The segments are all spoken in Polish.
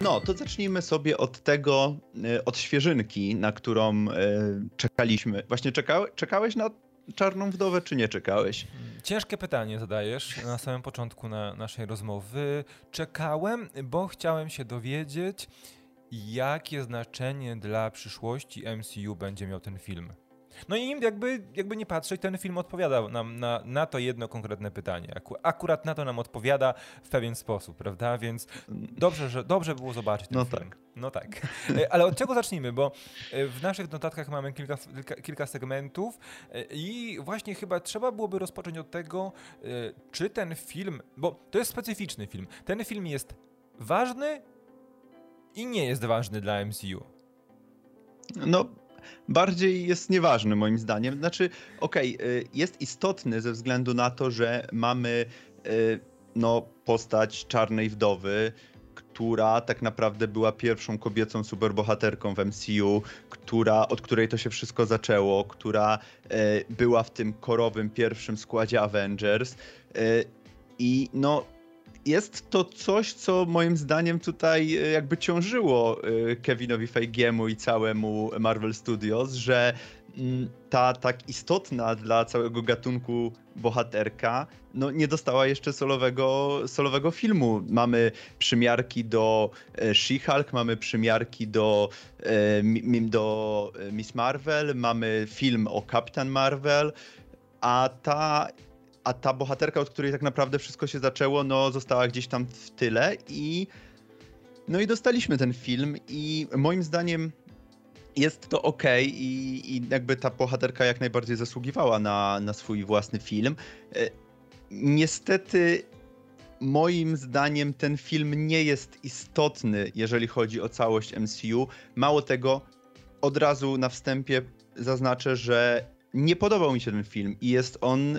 No, to zacznijmy sobie od tego, e, od świeżynki, na którą e, czekaliśmy. Właśnie czeka, czekałeś na Czarną Wdowę, czy nie czekałeś? Ciężkie pytanie zadajesz na samym początku na naszej rozmowy. Czekałem, bo chciałem się dowiedzieć, jakie znaczenie dla przyszłości MCU będzie miał ten film. No i jakby, jakby nie patrzeć, ten film odpowiada nam na, na to jedno konkretne pytanie. Akurat na to nam odpowiada w pewien sposób, prawda? Więc dobrze, że, dobrze było zobaczyć ten no film. Tak. No tak. E, ale od czego zacznijmy? Bo e, w naszych notatkach mamy kilka, kilka, kilka segmentów e, i właśnie chyba trzeba byłoby rozpocząć od tego, czy ten film, bo to jest specyficzny film. Ten film jest ważny i nie jest ważny dla MCU. No, bardziej jest nieważny moim zdaniem. Znaczy, okej, okay, jest istotny ze względu na to, że mamy y, no, postać czarnej wdowy, która tak naprawdę była pierwszą kobiecą superbohaterką w MCU, która, od której to się wszystko zaczęło, która y, była w tym korowym pierwszym składzie Avengers. Y, I no, jest to coś, co moim zdaniem tutaj e, jakby ciążyło e, Kevinowi Feigiemu i całemu Marvel Studios, że mm, ta tak istotna dla całego gatunku bohaterka no, nie dostała jeszcze solowego, solowego filmu. Mamy przymiarki do e, She-Hulk, mamy przymiarki do, do Miss Marvel, mamy film o Captain Marvel, a ta a ta bohaterka, od której tak naprawdę wszystko się zaczęło, no została gdzieś tam w tyle i no i dostaliśmy ten film i moim zdaniem jest to ok i, i jakby ta bohaterka jak najbardziej zasługiwała na, na swój własny film. E, niestety moim zdaniem ten film nie jest istotny, jeżeli chodzi o całość MCU. Mało tego, od razu na wstępie zaznaczę, że nie podobał mi się ten film i jest on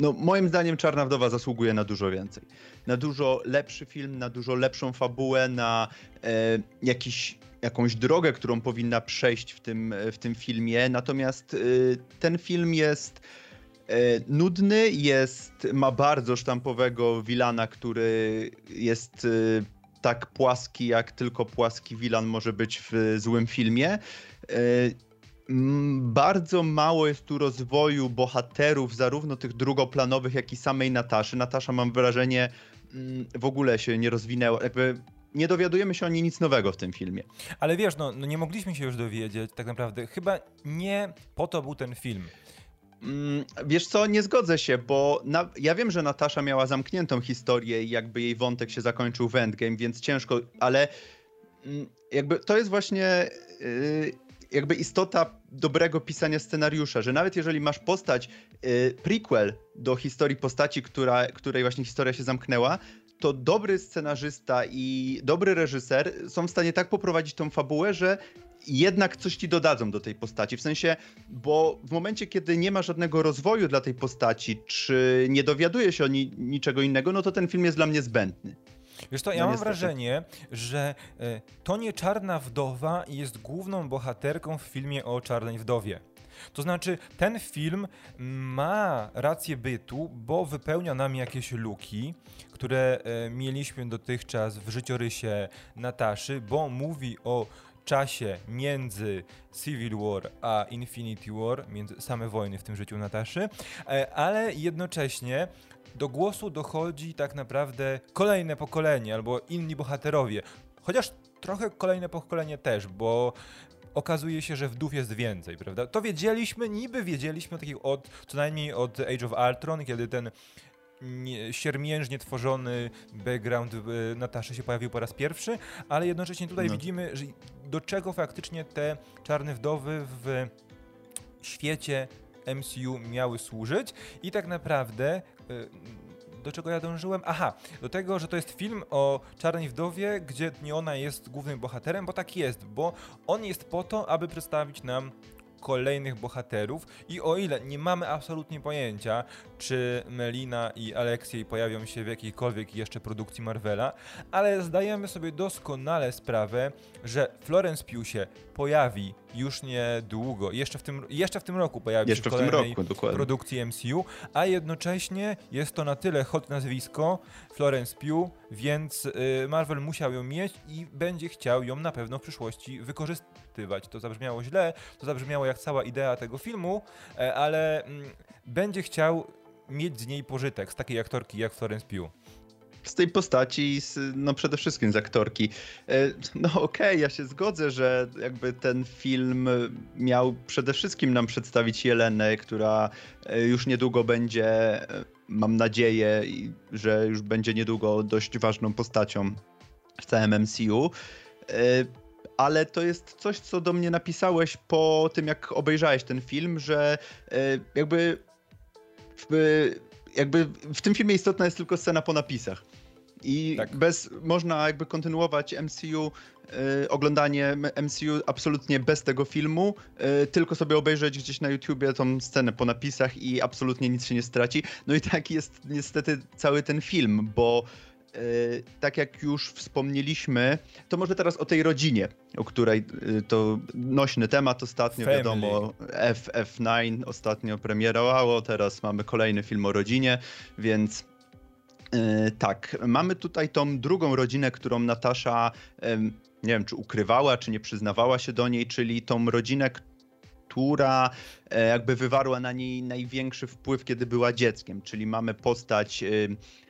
no, moim zdaniem Czarna Wdowa zasługuje na dużo więcej. Na dużo lepszy film, na dużo lepszą fabułę, na e, jakiś, jakąś drogę, którą powinna przejść w tym, w tym filmie. Natomiast e, ten film jest e, nudny, jest, ma bardzo sztampowego wilana, który jest e, tak płaski, jak tylko płaski wilan może być w złym filmie. E, bardzo mało jest tu rozwoju bohaterów, zarówno tych drugoplanowych, jak i samej Nataszy. Natasza, mam wrażenie, w ogóle się nie rozwinęła. Jakby nie dowiadujemy się o niej nic nowego w tym filmie. Ale wiesz, no, no nie mogliśmy się już dowiedzieć, tak naprawdę. Chyba nie po to był ten film. Wiesz co, nie zgodzę się, bo na, ja wiem, że Natasza miała zamkniętą historię i jakby jej wątek się zakończył w Endgame, więc ciężko, ale jakby to jest właśnie yy, jakby istota dobrego pisania scenariusza, że nawet jeżeli masz postać y, prequel do historii postaci, która, której właśnie historia się zamknęła, to dobry scenarzysta i dobry reżyser są w stanie tak poprowadzić tą fabułę, że jednak coś ci dodadzą do tej postaci. W sensie, bo w momencie, kiedy nie ma żadnego rozwoju dla tej postaci, czy nie dowiaduje się o ni niczego innego, no to ten film jest dla mnie zbędny. Wiesz to, ja no mam wrażenie, że e, to nie Czarna Wdowa jest główną bohaterką w filmie o Czarnej Wdowie. To znaczy, ten film ma rację bytu, bo wypełnia nam jakieś luki, które e, mieliśmy dotychczas w życiorysie Nataszy, bo mówi o czasie między Civil War a Infinity War, między same wojny w tym życiu Nataszy, e, ale jednocześnie do głosu dochodzi tak naprawdę kolejne pokolenie albo inni bohaterowie. Chociaż trochę kolejne pokolenie też, bo okazuje się, że wdów jest więcej, prawda? To wiedzieliśmy, niby wiedzieliśmy takich od, co najmniej od Age of Ultron, kiedy ten nie, siermiężnie tworzony background y, Nataszy się pojawił po raz pierwszy, ale jednocześnie tutaj no. widzimy, że do czego faktycznie te czarne wdowy w świecie MCU miały służyć i tak naprawdę y, do czego ja dążyłem? Aha, do tego, że to jest film o Czarnej Wdowie, gdzie nie ona jest głównym bohaterem, bo tak jest, bo on jest po to, aby przedstawić nam kolejnych bohaterów i o ile nie mamy absolutnie pojęcia, czy Melina i Aleksiej pojawią się w jakiejkolwiek jeszcze produkcji Marvela, ale zdajemy sobie doskonale sprawę, że Florence Pugh się pojawi już niedługo. Jeszcze w tym, jeszcze w tym roku pojawi jeszcze się w tym roku, dokładnie. produkcji MCU, a jednocześnie jest to na tyle hot nazwisko Florence Pugh, więc y, Marvel musiał ją mieć i będzie chciał ją na pewno w przyszłości wykorzystywać. To zabrzmiało źle, to zabrzmiało jak cała idea tego filmu, e, ale mm, będzie chciał mieć z niej pożytek, z takiej aktorki jak Florence Pugh z tej postaci, z, no przede wszystkim z aktorki. E, no okej, okay, ja się zgodzę, że jakby ten film miał przede wszystkim nam przedstawić Jelenę, która e, już niedługo będzie, e, mam nadzieję, że już będzie niedługo dość ważną postacią w całym MCU ale to jest coś, co do mnie napisałeś po tym, jak obejrzałeś ten film, że jakby jakby w tym filmie istotna jest tylko scena po napisach. I tak. bez, można jakby kontynuować MCU, y, oglądanie MCU absolutnie bez tego filmu, y, tylko sobie obejrzeć gdzieś na YouTubie tą scenę po napisach i absolutnie nic się nie straci. No i tak jest niestety cały ten film, bo tak jak już wspomnieliśmy, to może teraz o tej rodzinie, o której to nośny temat ostatnio, Family. wiadomo, FF9 ostatnio premierowało, teraz mamy kolejny film o rodzinie, więc E, tak, mamy tutaj tą drugą rodzinę, którą Natasza, nie wiem, czy ukrywała, czy nie przyznawała się do niej, czyli tą rodzinę, która e, jakby wywarła na niej największy wpływ, kiedy była dzieckiem. Czyli mamy postać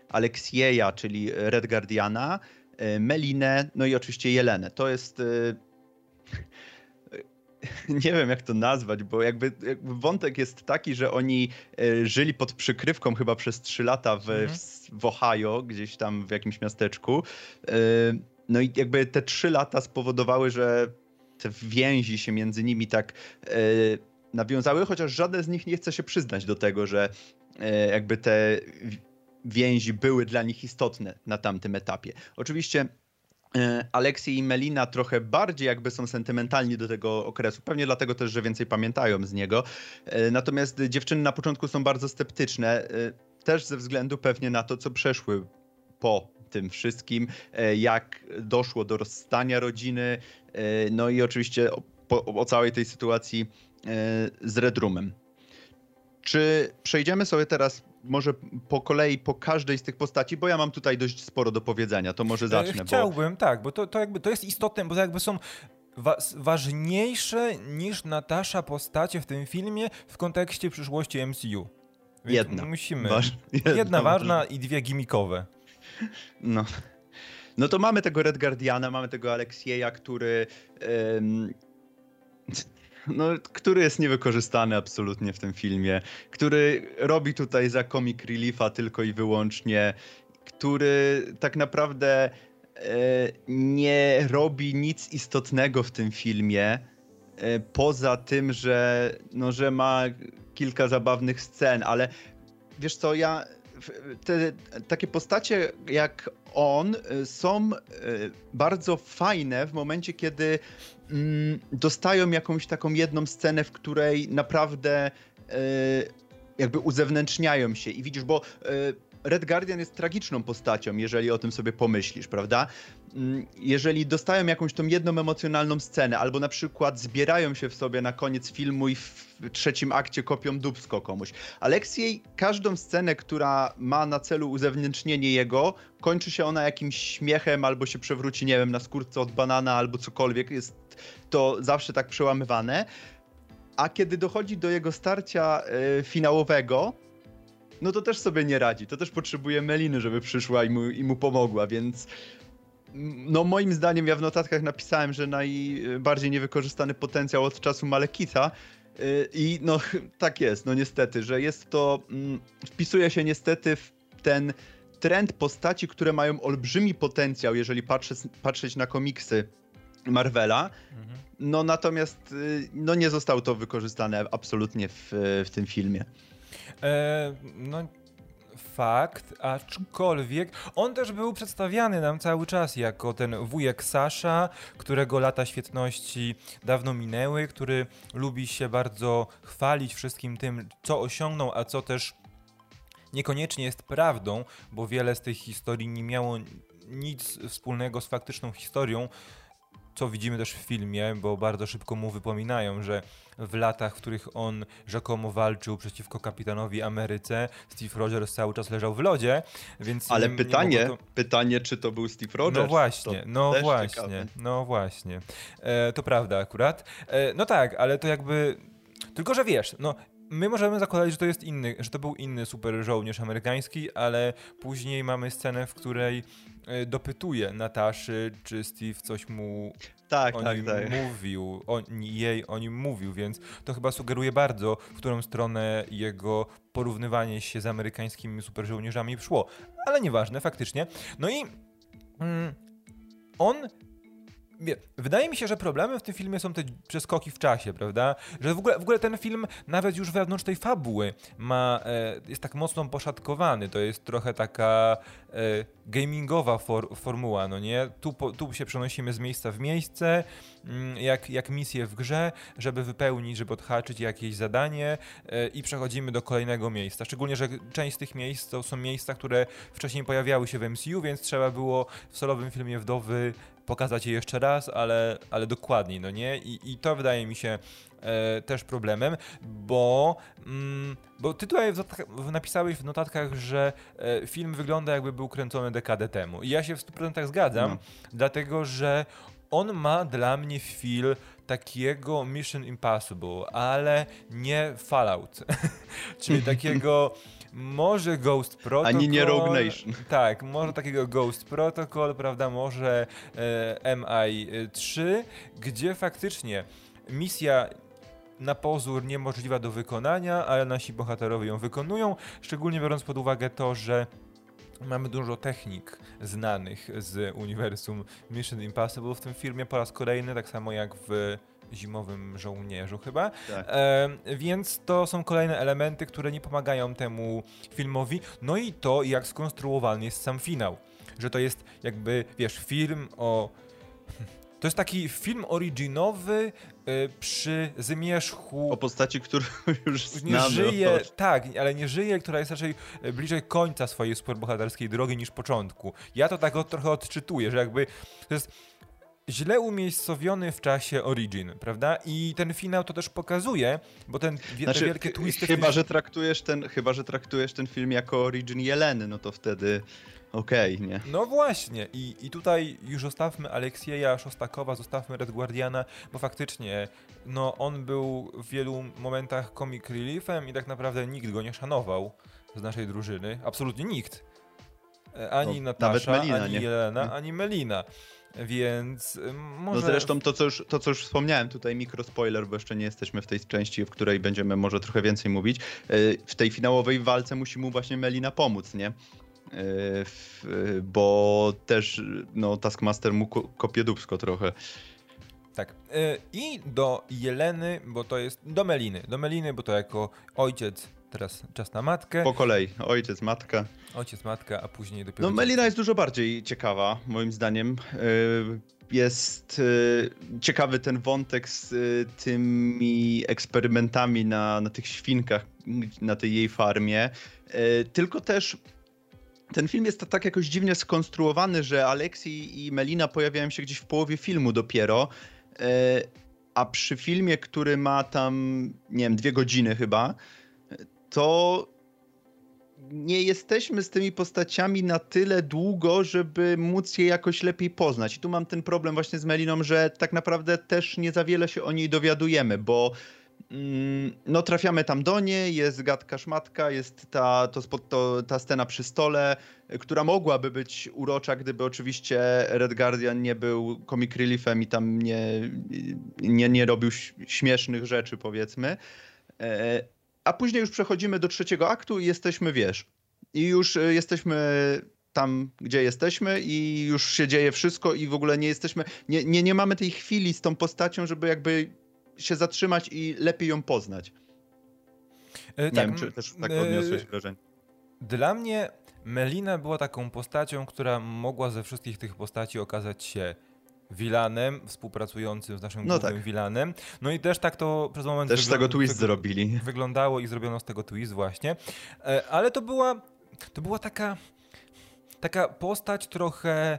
Aleksieja, czyli Red Guardiana, e, Melinę, no i oczywiście Jelenę. To jest nie wiem jak to nazwać, bo jakby, jakby, wątek jest taki, że oni e, żyli pod przykrywką chyba przez trzy lata w, mhm. w, Ohio, gdzieś tam w jakimś miasteczku. E, no i jakby te trzy lata spowodowały, że te więzi się między nimi tak e, nawiązały, chociaż żaden z nich nie chce się przyznać do tego, że jakby te więzi były dla nich istotne na tamtym etapie. Oczywiście E, Aleksiej i Melina trochę bardziej jakby są sentymentalni do tego okresu, pewnie dlatego też, że więcej pamiętają z niego. E, natomiast dziewczyny na początku są bardzo sceptyczne, e, też ze względu pewnie na to, co przeszły po tym wszystkim, jak doszło do rozstania rodziny, no i oczywiście o, o całej tej sytuacji z Redrumem. Czy przejdziemy sobie teraz może po kolei po każdej z tych postaci, bo ja mam tutaj dość sporo do powiedzenia, to może zacznę. Chciałbym, bo... tak, bo to, to jakby to jest istotne, bo to jakby są wa ważniejsze niż Natasza postacie w tym filmie w kontekście przyszłości MCU. Więc jedna. Musimy. Waż... Jedna, jedna ważna i dwie gimikowe. No. No to mamy tego Red Guardiana, mamy tego Aleksieja, który no, który jest niewykorzystany absolutnie w tym filmie, który robi tutaj za comic reliefa tylko i wyłącznie, który tak naprawdę e, nie robi nic istotnego w tym filmie, e, poza tym, że, no, że ma kilka zabawnych scen, ale wiesz co, ja te takie postacie jak on y, są y, bardzo fajne w momencie, kiedy mm, dostają jakąś taką jedną scenę, w której naprawdę y, jakby uzewnętrzniają się. I widzisz, bo Red Guardian jest tragiczną postacią, jeżeli o tym sobie pomyślisz, prawda? Mm, jeżeli dostają jakąś tą jedną emocjonalną scenę, albo na przykład zbierają się w sobie na koniec filmu i w trzecim akcie kopią dubsko komuś. Aleksiej każdą scenę, która ma na celu uzewnętrznienie jego, kończy się ona jakimś śmiechem, albo się przewróci, nie wiem, na skórce od banana, albo cokolwiek. Jest to zawsze tak przełamywane. A kiedy dochodzi do jego starcia yy, finałowego, no to też sobie nie radzi. To też potrzebuje Meliny, żeby przyszła i mu, i mu pomogła, więc no moim zdaniem ja w notatkach napisałem, że najbardziej niewykorzystany potencjał od czasu Malekita y, i no tak jest, no niestety, że jest to, mm, wpisuje się niestety w ten trend postaci, które mają olbrzymi potencjał, jeżeli patrzeć, patrzeć na komiksy Marvela, mhm. no natomiast y, no nie zostało to wykorzystane absolutnie w, w tym filmie. E, no fakt, aczkolwiek on też był przedstawiany nam cały czas jako ten wujek Sasza, którego lata świetności dawno minęły, który lubi się bardzo chwalić wszystkim tym, co osiągnął, a co też niekoniecznie jest prawdą, bo wiele z tych historii nie miało nic wspólnego z faktyczną historią. Co widzimy też w filmie, bo bardzo szybko mu wypominają, że w latach, w których on rzekomo walczył przeciwko kapitanowi Ameryce, Steve Rogers cały czas leżał w lodzie, więc... Ale nie, pytanie, nie to... pytanie, czy to był Steve Rogers? No właśnie, no właśnie, ciekawe. no właśnie. E, to prawda akurat. E, no tak, ale to jakby... Tylko, że wiesz, no My możemy zakładać, że to jest inny, że to był inny super żołnierz amerykański, ale później mamy scenę, w której e, dopytuje Nataszy, czy Steve coś mu tak, o tak, nim tak. mówił, o, jej o nim mówił, więc to chyba sugeruje bardzo, w którą stronę jego porównywanie się z amerykańskimi super żołnierzami szło. Ale nieważne, faktycznie. No i mm, on wydaje mi się, że problemem w tym filmie są te przeskoki w czasie, prawda? Że w ogóle, w ogóle ten film nawet już wewnątrz tej fabuły ma, e, jest tak mocno poszatkowany. To jest trochę taka e, gamingowa for, formuła, no nie? Tu, po, tu się przenosimy z miejsca w miejsce, mm, jak, jak misję w grze, żeby wypełnić, żeby odhaczyć jakieś zadanie e, i przechodzimy do kolejnego miejsca. Szczególnie, że część z tych miejsc to są miejsca, które wcześniej pojawiały się w MCU, więc trzeba było w solowym filmie Wdowy pokazać je jeszcze raz, ale, ale dokładniej, no nie? I, i to wydaje mi się e, też problemem, bo, mm, bo ty tutaj w napisałeś w notatkach, że e, film wygląda jakby był kręcony dekadę temu. I ja się w 100% zgadzam, no. dlatego że on ma dla mnie feel takiego Mission Impossible, ale nie Fallout. Czyli takiego może Ghost Protocol. Ani nie Rogue Nation. Tak, może takiego Ghost Protocol, prawda, może e, MI3, gdzie faktycznie misja na pozór niemożliwa do wykonania, ale nasi bohaterowie ją wykonują, szczególnie biorąc pod uwagę to, że Mamy dużo technik znanych z uniwersum Mission Impossible w tym filmie po raz kolejny, tak samo jak w zimowym żołnierzu chyba. Tak. E, więc to są kolejne elementy, które nie pomagają temu filmowi. No i to, jak skonstruowany jest sam finał. Że to jest jakby, wiesz, film o to jest taki film originowy y, przy zmierzchu. O postaci, która już znamy. Nie żyje, tak, ale nie żyje, która jest raczej bliżej końca swojej superbohaterskiej drogi niż początku. Ja to tak od, trochę odczytuję, że jakby to jest źle umiejscowiony w czasie Origin, prawda? I ten finał to też pokazuje, bo ten znaczy, te wielkie twisty... Chyba, że traktujesz ten, chyba, że traktujesz ten film jako Origin Jeleny, no to wtedy okej, okay, nie? No właśnie I, i tutaj już zostawmy Aleksieja Szostakowa, zostawmy Red Guardiana, bo faktycznie no on był w wielu momentach comic reliefem i tak naprawdę nikt go nie szanował z naszej drużyny, absolutnie nikt. E, ani no, Natasza, ani nie? Jelena, hmm. ani Melina. Więc y, może... No zresztą to co, już, to, co już wspomniałem, tutaj mikrospoiler, bo jeszcze nie jesteśmy w tej części, w której będziemy może trochę więcej mówić. Y, w tej finałowej walce musi mu właśnie Melina pomóc, nie? Y, bo też no, Taskmaster mu kopie dubsko trochę. Tak. I do Jeleny, bo to jest. Do Meliny. Do Meliny, bo to jako ojciec teraz czas na matkę. Po kolei, ojciec, matka. Ojciec, matka, a później dopiero... No Melina jest dużo bardziej ciekawa, moim zdaniem. Y, jest y, ciekawy ten wątek z y, tymi eksperymentami na, na tych świnkach, na tej jej farmie. Tylko też ten film jest tak jakoś dziwnie skonstruowany, że Alexi i Melina pojawiają się gdzieś w połowie filmu dopiero. A przy filmie, który ma tam, nie wiem, dwie godziny chyba, to nie jesteśmy z tymi postaciami na tyle długo, żeby móc je jakoś lepiej poznać. I tu mam ten problem właśnie z Meliną, że tak naprawdę też nie za wiele się o niej dowiadujemy, bo mm, no trafiamy tam do niej, jest gadka szmatka, jest ta, to, to, ta scena przy stole, która mogłaby być urocza, gdyby oczywiście Red Guardian nie był comic reliefem i tam nie, nie, nie robił śmiesznych rzeczy, powiedzmy. E, a później już przechodzimy do trzeciego aktu i jesteśmy, wiesz, i już y, jesteśmy tam, gdzie jesteśmy i już się dzieje wszystko i w ogóle nie jesteśmy, nie, nie, nie mamy tej chwili z tą postacią, żeby jakby się zatrzymać i lepiej ją poznać. E, nie tak, wiem, czy też tak odniosłeś e, wrażenie. Dla mnie Melina była taką postacią, która mogła ze wszystkich tych postaci okazać się Wilanem, współpracującym z naszym no głównym tak. No i też tak to przez moment. Też z tego twist zrobili. Wyglądało i zrobiono z tego twist, właśnie. E, ale to była. To była taka. Taka postać trochę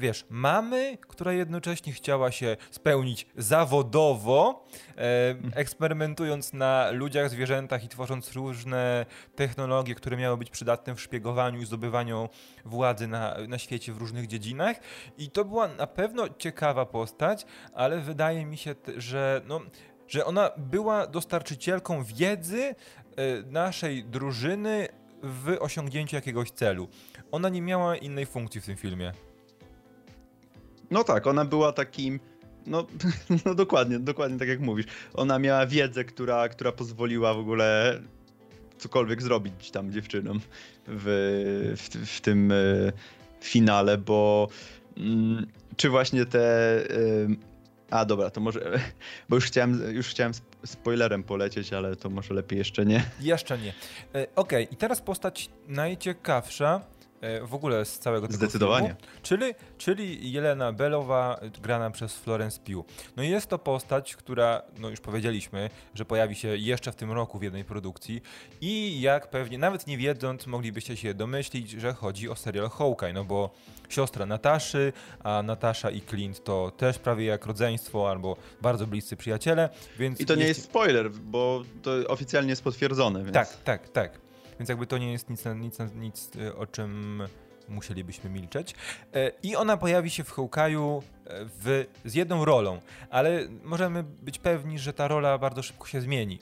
wiesz, mamy, która jednocześnie chciała się spełnić zawodowo, e, eksperymentując na ludziach, zwierzętach i tworząc różne technologie, które miały być przydatne w szpiegowaniu i zdobywaniu władzy na, na świecie w różnych dziedzinach. I to była na pewno ciekawa postać, ale wydaje mi się, że no, że ona była dostarczycielką wiedzy e, naszej drużyny w osiągnięciu jakiegoś celu. Ona nie miała innej funkcji w tym filmie. No tak, ona była takim. No, no dokładnie, dokładnie tak jak mówisz. Ona miała wiedzę, która, która pozwoliła w ogóle cokolwiek zrobić tam dziewczynom w, w, w tym y, finale, bo y, czy właśnie te. Y, a dobra, to może. Bo już chciałem, już chciałem spoilerem polecieć, ale to może lepiej jeszcze nie. Jeszcze nie. Okej, okay, i teraz postać najciekawsza E, w ogóle z całego tego Zdecydowanie. Filmu, czyli, czyli Jelena Belowa, grana przez Florence Pugh. No jest to postać, która, no już powiedzieliśmy, że pojawi się jeszcze w tym roku w jednej produkcji i jak pewnie, nawet nie wiedząc, moglibyście się domyślić, że chodzi o serial Hawkeye, no bo siostra Nataszy, a Natasza i Clint to też prawie jak rodzeństwo albo bardzo bliscy przyjaciele, więc... I to nie jest spoiler, bo to oficjalnie jest potwierdzone, więc... Tak, tak, tak więc jakby to nie jest nic, nic, nic y, o czym musielibyśmy milczeć. E, I ona pojawi się w Hawkeye'u e, z jedną rolą, ale możemy być pewni, że ta rola bardzo szybko się zmieni.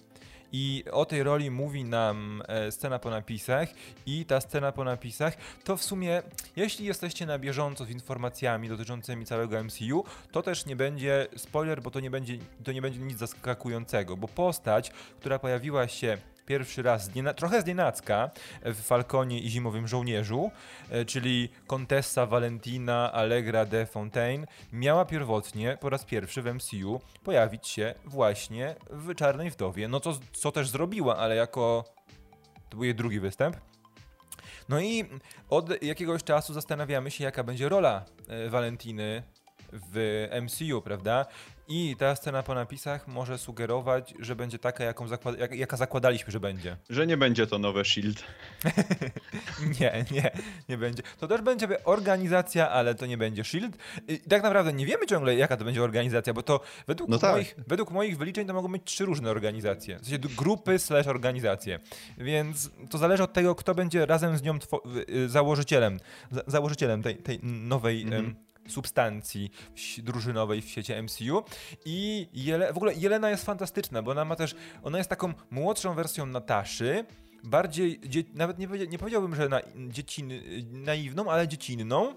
I o tej roli mówi nam e, scena po napisach, i ta scena po napisach to w sumie, jeśli jesteście na bieżąco z informacjami dotyczącymi całego MCU, to też nie będzie spoiler, bo to nie będzie, to nie będzie nic zaskakującego, bo postać, która pojawiła się pierwszy raz trochę z nienacka w Falconie i Zimowym Żołnierzu, e, czyli Contessa Valentina Allegra de Fontaine, miała pierwotnie po raz pierwszy w MCU pojawić się właśnie w Czarnej Wdowie. No to, co też zrobiła, ale jako... To był jej drugi występ. No i od jakiegoś czasu zastanawiamy się, jaka będzie rola e, Valentiny w MCU, prawda? I ta scena po napisach może sugerować, że będzie taka, jaką zakład jak, jaka zakładaliśmy, że będzie. Że nie będzie to nowe Shield. nie, nie, nie będzie. To też będzie organizacja, ale to nie będzie Shield. I tak naprawdę nie wiemy ciągle, jaka to będzie organizacja, bo to według, no tak. moich, według moich wyliczeń to mogą być trzy różne organizacje. W sensie grupy slash organizacje. Więc to zależy od tego, kto będzie razem z nią y, założycielem, założycielem tej, tej nowej mhm substancji drużynowej w świecie MCU. I Jele, w ogóle Jelena jest fantastyczna, bo ona ma też, ona jest taką młodszą wersją Nataszy, bardziej, nawet nie, nie powiedziałbym, że na, dziecin, naiwną, ale dziecinną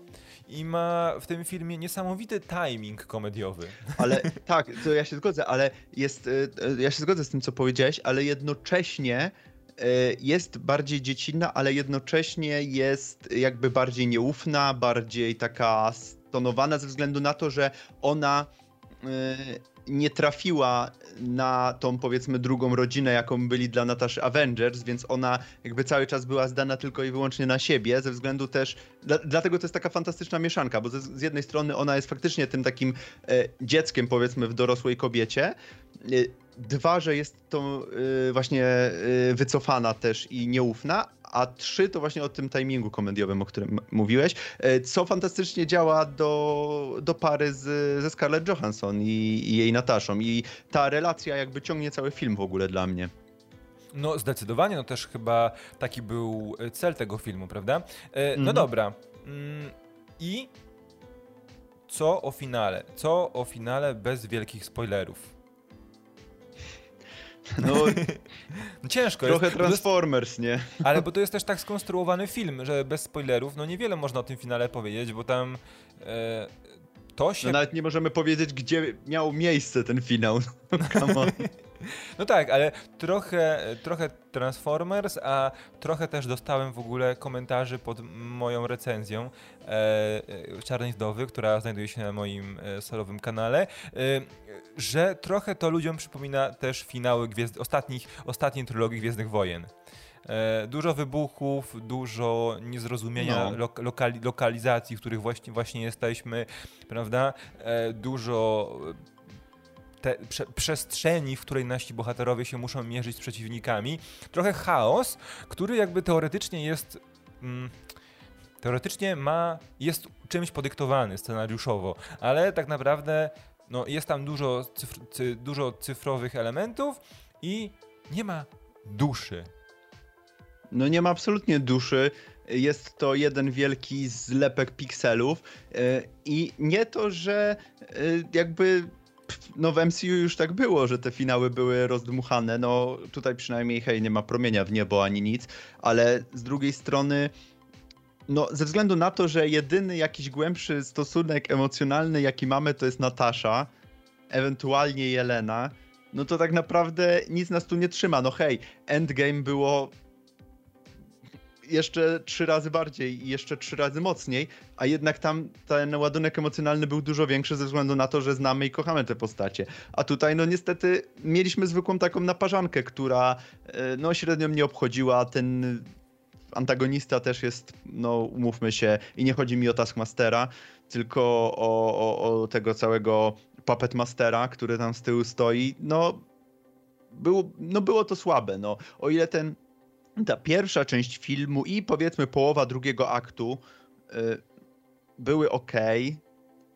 i ma w tym filmie niesamowity timing komediowy. Ale tak, to ja się zgodzę, ale jest, e, ja się zgodzę z tym, co powiedziałeś, ale jednocześnie e, jest bardziej dziecinna, ale jednocześnie jest jakby bardziej nieufna, bardziej taka tonowana ze względu na to, że ona y, nie trafiła na tą powiedzmy drugą rodzinę, jaką byli dla Nataszy Avengers, więc ona jakby cały czas była zdana tylko i wyłącznie na siebie, ze względu też, dla, dlatego to jest taka fantastyczna mieszanka, bo z, jednej strony ona jest faktycznie tym takim e, dzieckiem powiedzmy w dorosłej kobiecie, e, dwa, że jest to e, właśnie e, wycofana też i nieufna, a trzy to właśnie o tym timingu komediowym, o którym mówiłeś, e, co fantastycznie działa do, do pary z, ze Scarlett Johansson i, i jej Nataszą. I ta relacja jakby ciągnie cały film w ogóle dla mnie. No zdecydowanie, no też chyba taki był cel tego filmu, prawda? E, no mhm. dobra. Mm, I co o finale? Co o finale bez wielkich spoilerów? No, no ciężko Trochę jest. Transformers, nie? Ale bo to jest też tak skonstruowany film, że bez spoilerów, no niewiele można o tym finale powiedzieć, bo tam e, to się... No nawet nie możemy powiedzieć, gdzie miał miejsce ten finał. No, no tak, ale trochę, trochę Transformers, a trochę też dostałem w ogóle komentarzy pod moją recenzją e, e Czarnej Wdowy, która znajduje się na moim e, solowym kanale, e, że trochę to ludziom przypomina też finały gwiazd ostatnich, ostatniej trylogii Gwiezdnych Wojen. E, dużo wybuchów, dużo niezrozumienia no. lokali lokalizacji, w których właśnie, właśnie jesteśmy, prawda? E, dużo te prze przestrzeni, w której nasi bohaterowie się muszą mierzyć z przeciwnikami. Trochę chaos, który jakby teoretycznie jest. Mm, teoretycznie ma, jest czymś podyktowany scenariuszowo, ale tak naprawdę no, jest tam dużo, cyfr, cy, dużo cyfrowych elementów i nie ma duszy. No nie ma absolutnie duszy. Jest to jeden wielki zlepek pikselów e, i nie to, że e, jakby no w MCU już tak było, że te finały były rozdmuchane. No tutaj przynajmniej hej, nie ma promienia w niebo ani nic, ale z drugiej strony no, ze względu na to, że jedyny jakiś głębszy stosunek emocjonalny, jaki mamy, to jest Natasza, ewentualnie Jelena, no to tak naprawdę nic nas tu nie trzyma. No hej, Endgame było jeszcze trzy razy bardziej i jeszcze trzy razy mocniej, a jednak tam ten ładunek emocjonalny był dużo większy ze względu na to, że znamy i kochamy te postacie. A tutaj no niestety mieliśmy zwykłą taką naparzankę, która e, no średnio mnie obchodziła, ten antagonista też jest, no umówmy się, i nie chodzi mi o Taskmastera, tylko o, o, o tego całego Puppet Mastera, który tam z tyłu stoi. No było, no było to słabe. No. O ile ten ta pierwsza część filmu i powiedzmy połowa drugiego aktu y, były ok.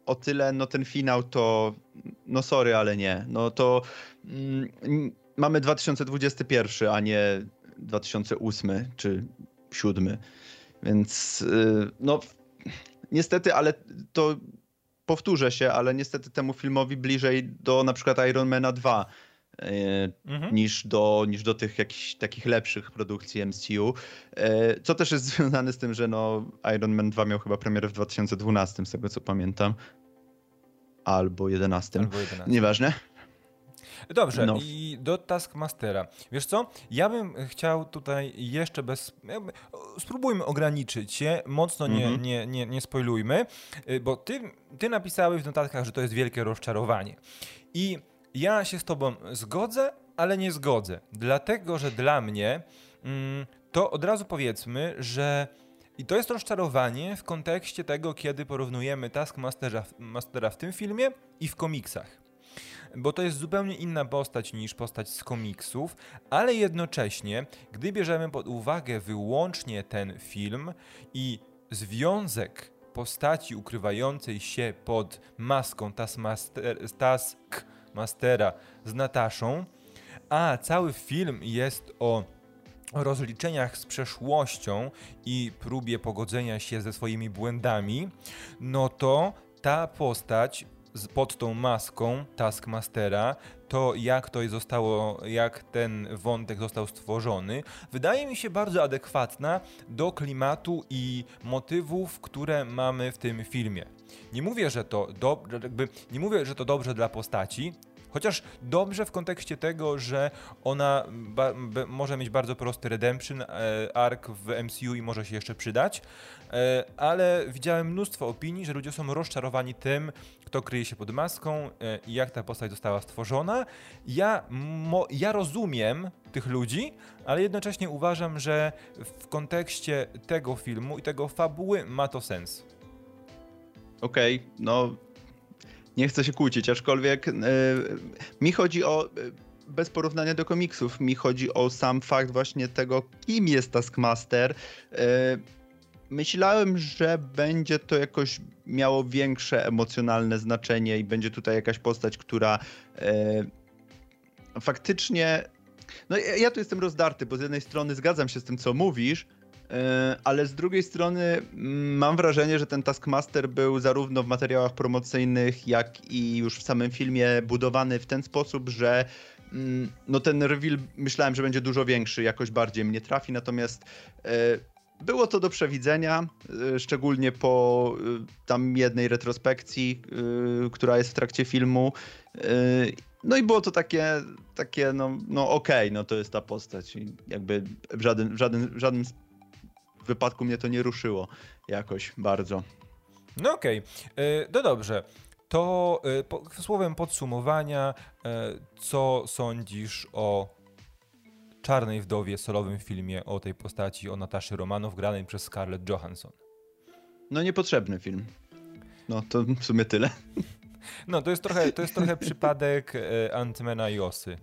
O tyle, no ten finał to, no sorry, ale nie. No to mm, mamy 2021, a nie 2008 czy 2007. Więc y, no niestety, ale to powtórzę się, ale niestety temu filmowi bliżej do na przykład Ironmana 2 E, mhm. niż, do, niż do tych jakichś takich lepszych produkcji MCU. E, co też jest związane z tym, że no Iron Man 2 miał chyba premierę w 2012, z tego co pamiętam. Albo 11. Albo 11. Nieważne. Dobrze, no. i do Taskmastera. Wiesz co? Ja bym chciał tutaj jeszcze bez. Spróbujmy ograniczyć się, mocno nie, mm -hmm. nie, nie, nie spoilujmy, y, bo ty, ty napisałeś w notatkach, że to jest wielkie rozczarowanie. I ja się z tobą zgodzę, ale nie zgodzę. Dlatego, że dla mnie mm, to od razu powiedzmy, że i to jest rozczarowanie w kontekście tego, kiedy porównujemy Taskmastera Mastera w tym filmie i w komiksach. Bo to jest zupełnie inna postać niż postać z komiksów, ale jednocześnie, gdy bierzemy pod uwagę wyłącznie ten film i związek postaci ukrywającej się pod maską Taskmaster, Task Mastera z Nataszą, a cały film jest o rozliczeniach z przeszłością i próbie pogodzenia się ze swoimi błędami, no to ta postać pod tą maską Taskmastera, to jak to zostało, jak ten wątek został stworzony, wydaje mi się bardzo adekwatna do klimatu i motywów, które mamy w tym filmie. Nie mówię, że to do, jakby, nie mówię, że to dobrze dla postaci, Chociaż dobrze w kontekście tego, że ona może mieć bardzo prosty redemption e, arc w MCU i może się jeszcze przydać, e, ale widziałem mnóstwo opinii, że ludzie są rozczarowani tym, kto kryje się pod maską e, i jak ta postać została stworzona. Ja, ja rozumiem tych ludzi, ale jednocześnie uważam, że w kontekście tego filmu i tego fabuły ma to sens. Okej, okay, no nie chcę się kłócić, aczkolwiek yy, mi chodzi o e, bez porównania do komiksów, mi chodzi o sam fakt właśnie tego, kim jest Taskmaster. Yy, myślałem, że będzie to jakoś miało większe emocjonalne znaczenie i będzie tutaj jakaś postać, która faktycznie. No, ja, tu jestem rozdarty, bo z jednej strony zgadzam się z tym, co mówisz, E, ale z drugiej strony mm, mam wrażenie, że ten Taskmaster był zarówno w materiałach promocyjnych, jak i już w samym filmie budowany w ten sposób, że mm, no ten reveal myślałem, że będzie dużo większy, jakoś bardziej mnie trafi, natomiast e, było to do przewidzenia, e, szczególnie po tam jednej retrospekcji, która jest w trakcie filmu. No i było to takie, takie no, no okej, okay, no to jest ta postać. I jakby w żaden, w żaden, w żadnym wypadku mnie to nie ruszyło jakoś bardzo. No okej, okay. no dobrze. To e, po, słowem podsumowania, e, co sądzisz o Czarnej Wdowie, solowym filmie o tej postaci, o Nataszy Romanow, granej przez Scarlett Johansson? No niepotrzebny film. No to w sumie tyle. No to jest trochę, to jest trochę przypadek Antmana i Osy.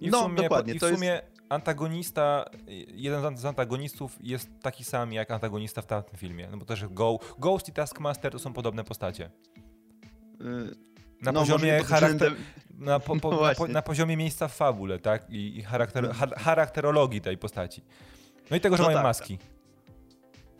I no sumie, dokładnie. I w sumie antagonista, jeden z antagonistów jest taki sam jak antagonista w tamtym filmie. No bo też Go, Ghost i Taskmaster to są podobne postacie. Na no, poziomie charakter... Na, po, po, no na, po, na, poziomie miejsca w fabule, tak? I, charakter, charakterologii tej postaci. No i tego, że no mają tak. maski.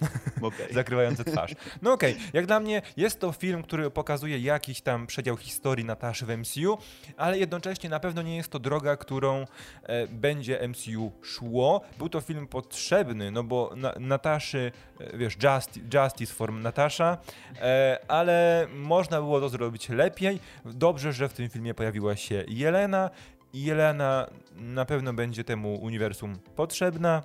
Okay. Zakrywające twarz. No okej, okay. jak dla mnie jest to film, który pokazuje jakiś tam przedział historii Nataszy w MCU, ale jednocześnie na pewno nie jest to droga, którą e, będzie MCU szło. Był to film potrzebny, no bo na, Nataszy, e, wiesz, justi, Justice for Natasza, e, ale można było to zrobić lepiej. Dobrze, że w tym filmie pojawiła się Jelena Jelena na pewno będzie temu uniwersum potrzebna.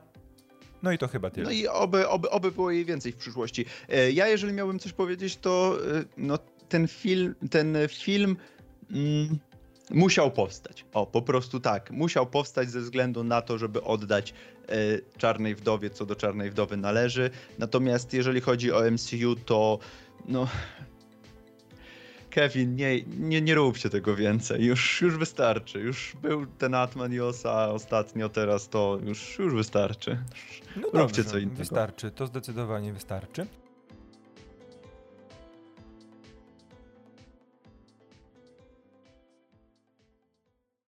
No i to chyba tyle. No i oby, oby, oby było jej więcej w przyszłości. E, ja, jeżeli miałbym coś powiedzieć, to e, no, ten film, ten film mm, musiał powstać. O, po prostu tak. Musiał powstać ze względu na to, żeby oddać e, Czarnej Wdowie, co do Czarnej Wdowy należy. Natomiast jeżeli chodzi o MCU, to no, Kevin, nie, nie, nie róbcie tego więcej, już, już wystarczy. Już był ten Atman i Osa ostatnio, teraz to już, już wystarczy. No Róbcie dobrze, co innego. Wystarczy, to zdecydowanie wystarczy.